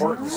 important.